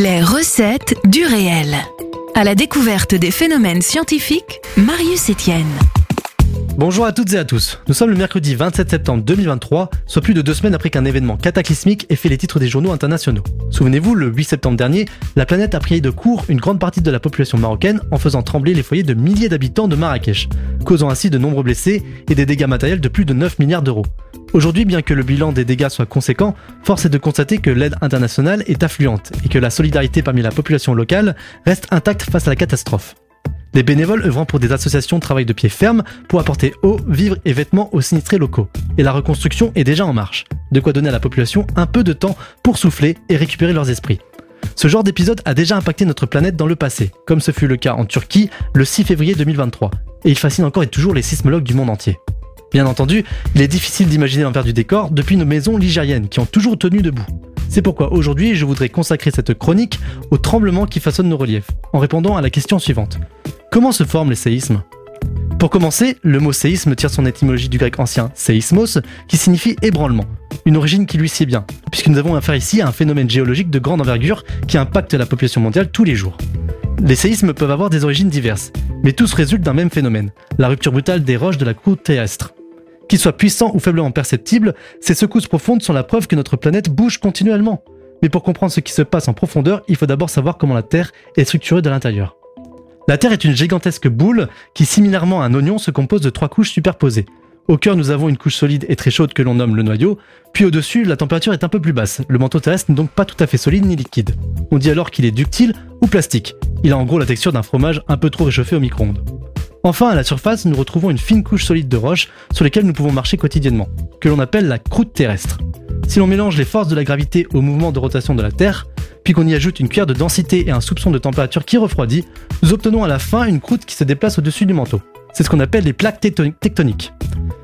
Les recettes du réel. À la découverte des phénomènes scientifiques, Marius Etienne. Bonjour à toutes et à tous. Nous sommes le mercredi 27 septembre 2023, soit plus de deux semaines après qu'un événement cataclysmique ait fait les titres des journaux internationaux. Souvenez-vous, le 8 septembre dernier, la planète a pris de court une grande partie de la population marocaine en faisant trembler les foyers de milliers d'habitants de Marrakech, causant ainsi de nombreux blessés et des dégâts matériels de plus de 9 milliards d'euros. Aujourd'hui, bien que le bilan des dégâts soit conséquent, force est de constater que l'aide internationale est affluente et que la solidarité parmi la population locale reste intacte face à la catastrophe. Les bénévoles œuvrant pour des associations travaillent de pied ferme pour apporter eau, vivres et vêtements aux sinistrés locaux. Et la reconstruction est déjà en marche. De quoi donner à la population un peu de temps pour souffler et récupérer leurs esprits. Ce genre d'épisode a déjà impacté notre planète dans le passé, comme ce fut le cas en Turquie le 6 février 2023. Et il fascine encore et toujours les sismologues du monde entier. Bien entendu, il est difficile d'imaginer l'envers du décor depuis nos maisons ligériennes qui ont toujours tenu debout. C'est pourquoi aujourd'hui je voudrais consacrer cette chronique aux tremblements qui façonnent nos reliefs, en répondant à la question suivante. Comment se forment les séismes? Pour commencer, le mot séisme tire son étymologie du grec ancien séismos, qui signifie ébranlement, une origine qui lui sied bien, puisque nous avons affaire ici à un phénomène géologique de grande envergure qui impacte la population mondiale tous les jours. Les séismes peuvent avoir des origines diverses, mais tous résultent d'un même phénomène, la rupture brutale des roches de la croûte terrestre. Qu'ils soient puissants ou faiblement perceptibles, ces secousses profondes sont la preuve que notre planète bouge continuellement. Mais pour comprendre ce qui se passe en profondeur, il faut d'abord savoir comment la Terre est structurée de l'intérieur. La Terre est une gigantesque boule qui, similairement à un oignon, se compose de trois couches superposées. Au cœur, nous avons une couche solide et très chaude que l'on nomme le noyau, puis au-dessus, la température est un peu plus basse. Le manteau terrestre n'est donc pas tout à fait solide ni liquide. On dit alors qu'il est ductile ou plastique. Il a en gros la texture d'un fromage un peu trop réchauffé au micro-ondes. Enfin, à la surface, nous retrouvons une fine couche solide de roches sur lesquelles nous pouvons marcher quotidiennement, que l'on appelle la croûte terrestre. Si l'on mélange les forces de la gravité au mouvement de rotation de la Terre, puis qu'on y ajoute une cuillère de densité et un soupçon de température qui refroidit, nous obtenons à la fin une croûte qui se déplace au-dessus du manteau. C'est ce qu'on appelle les plaques tectoniques.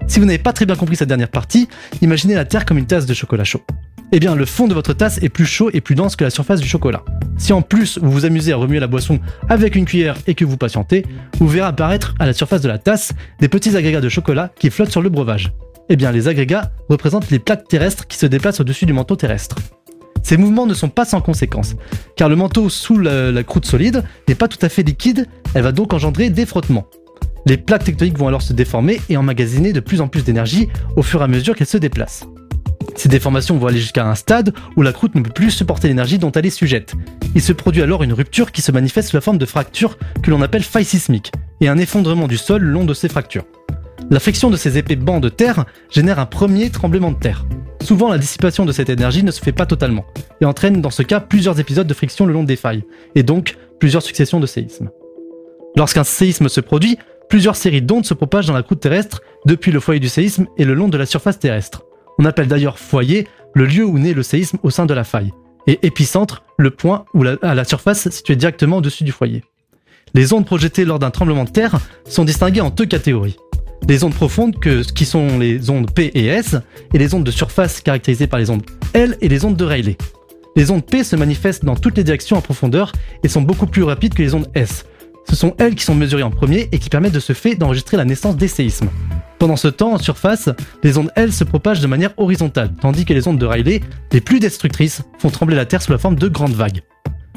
Si vous n'avez pas très bien compris cette dernière partie, imaginez la Terre comme une tasse de chocolat chaud. Eh bien, le fond de votre tasse est plus chaud et plus dense que la surface du chocolat. Si en plus vous vous amusez à remuer la boisson avec une cuillère et que vous patientez, vous verrez apparaître à la surface de la tasse des petits agrégats de chocolat qui flottent sur le breuvage. Eh bien, les agrégats représentent les plaques terrestres qui se déplacent au-dessus du manteau terrestre. Ces mouvements ne sont pas sans conséquences, car le manteau sous la, croûte solide n'est pas tout à fait liquide, elle va donc engendrer des frottements. Les plaques tectoniques vont alors se déformer et emmagasiner de plus en plus d'énergie au fur et à mesure qu'elles se déplacent. Ces déformations vont aller jusqu'à un stade où la croûte ne peut plus supporter l'énergie dont elle est sujette. Il se produit alors une rupture qui se manifeste sous la forme de fractures que l'on appelle failles sismiques, et un effondrement du sol le long de ces fractures. La friction de ces épais bancs de terre génère un premier tremblement de terre. Souvent, la dissipation de cette énergie ne se fait pas totalement, et entraîne dans ce cas plusieurs épisodes de friction le long des failles, et donc plusieurs successions de séismes. Lorsqu'un séisme se produit, plusieurs séries d'ondes se propagent dans la croûte terrestre depuis le foyer du séisme et le long de la surface terrestre. On appelle d'ailleurs foyer le lieu où naît le séisme au sein de la faille, et épicentre le point à la surface située directement au-dessus du foyer. Les ondes projetées lors d'un tremblement de terre sont distinguées en deux catégories les ondes profondes qui sont les ondes P et S, et les ondes de surface caractérisées par les ondes L et les ondes de Rayleigh. Les ondes P se manifestent dans toutes les directions en profondeur et sont beaucoup plus rapides que les ondes S. Ce sont elles qui sont mesurées en premier et qui permettent de ce fait d'enregistrer la naissance des séismes. Pendant ce temps, en surface, les ondes L se propagent de manière horizontale, tandis que les ondes de Rayleigh, les plus destructrices, font trembler la Terre sous la forme de grandes vagues.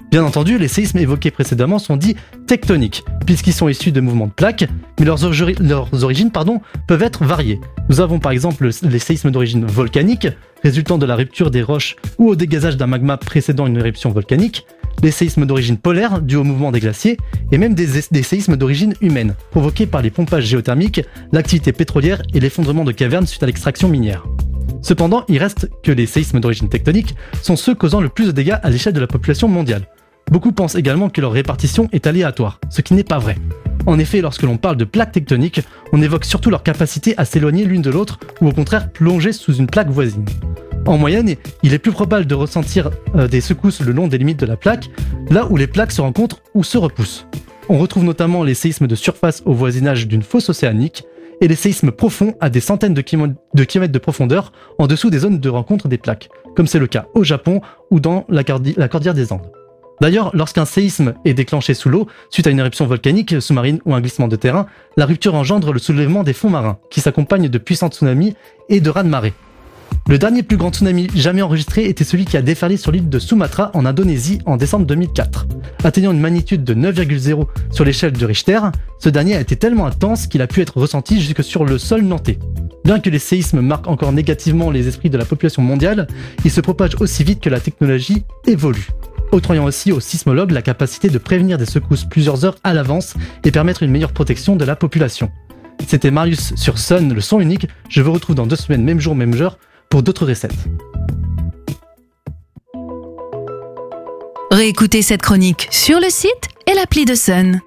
Bien entendu, les séismes évoqués précédemment sont dits tectoniques, puisqu'ils sont issus de mouvements de plaques, mais leurs, origines peuvent être variées. Nous avons par exemple les séismes d'origine volcanique, résultant de la rupture des roches ou au dégazage d'un magma précédant une éruption volcanique, les séismes d'origine polaire, dus au mouvement des glaciers, et même des séismes d'origine humaine, provoqués par les pompages géothermiques, l'activité pétrolière et l'effondrement de cavernes suite à l'extraction minière. Cependant, il reste que les séismes d'origine tectonique sont ceux causant le plus de dégâts à l'échelle de la population mondiale. Beaucoup pensent également que leur répartition est aléatoire, ce qui n'est pas vrai. En effet, lorsque l'on parle de plaques tectoniques, on évoque surtout leur capacité à s'éloigner l'une de l'autre ou au contraire plonger sous une plaque voisine. En moyenne, il est plus probable de ressentir euh, des secousses le long des limites de la plaque, là où les plaques se rencontrent ou se repoussent. On retrouve notamment les séismes de surface au voisinage d'une fosse océanique et les séismes profonds à des centaines de, kilomètres de profondeur en dessous des zones de rencontre des plaques, comme c'est le cas au Japon ou dans la cordillère des Andes. D'ailleurs, lorsqu'un séisme est déclenché sous l'eau, suite à une éruption volcanique, sous-marine ou un glissement de terrain, la rupture engendre le soulèvement des fonds marins, qui s'accompagne de puissants tsunamis et de raz-de-marée. Le dernier plus grand tsunami jamais enregistré était celui qui a déferlé sur l'île de Sumatra en Indonésie en décembre 2004. Atteignant une magnitude de 9,0 sur l'échelle de Richter, ce dernier a été tellement intense qu'il a pu être ressenti jusque sur le sol nantais. Bien que les séismes marquent encore négativement les esprits de la population mondiale, ils se propagent aussi vite que la technologie évolue octroyant aussi aux sismologues la capacité de prévenir des secousses plusieurs heures à l'avance et permettre une meilleure protection de la population. C'était Marius sur Sun, le son unique. Je vous retrouve dans deux semaines, même jour, même heure, pour d'autres recettes. Réécoutez cette chronique sur le site et l'appli de Sun.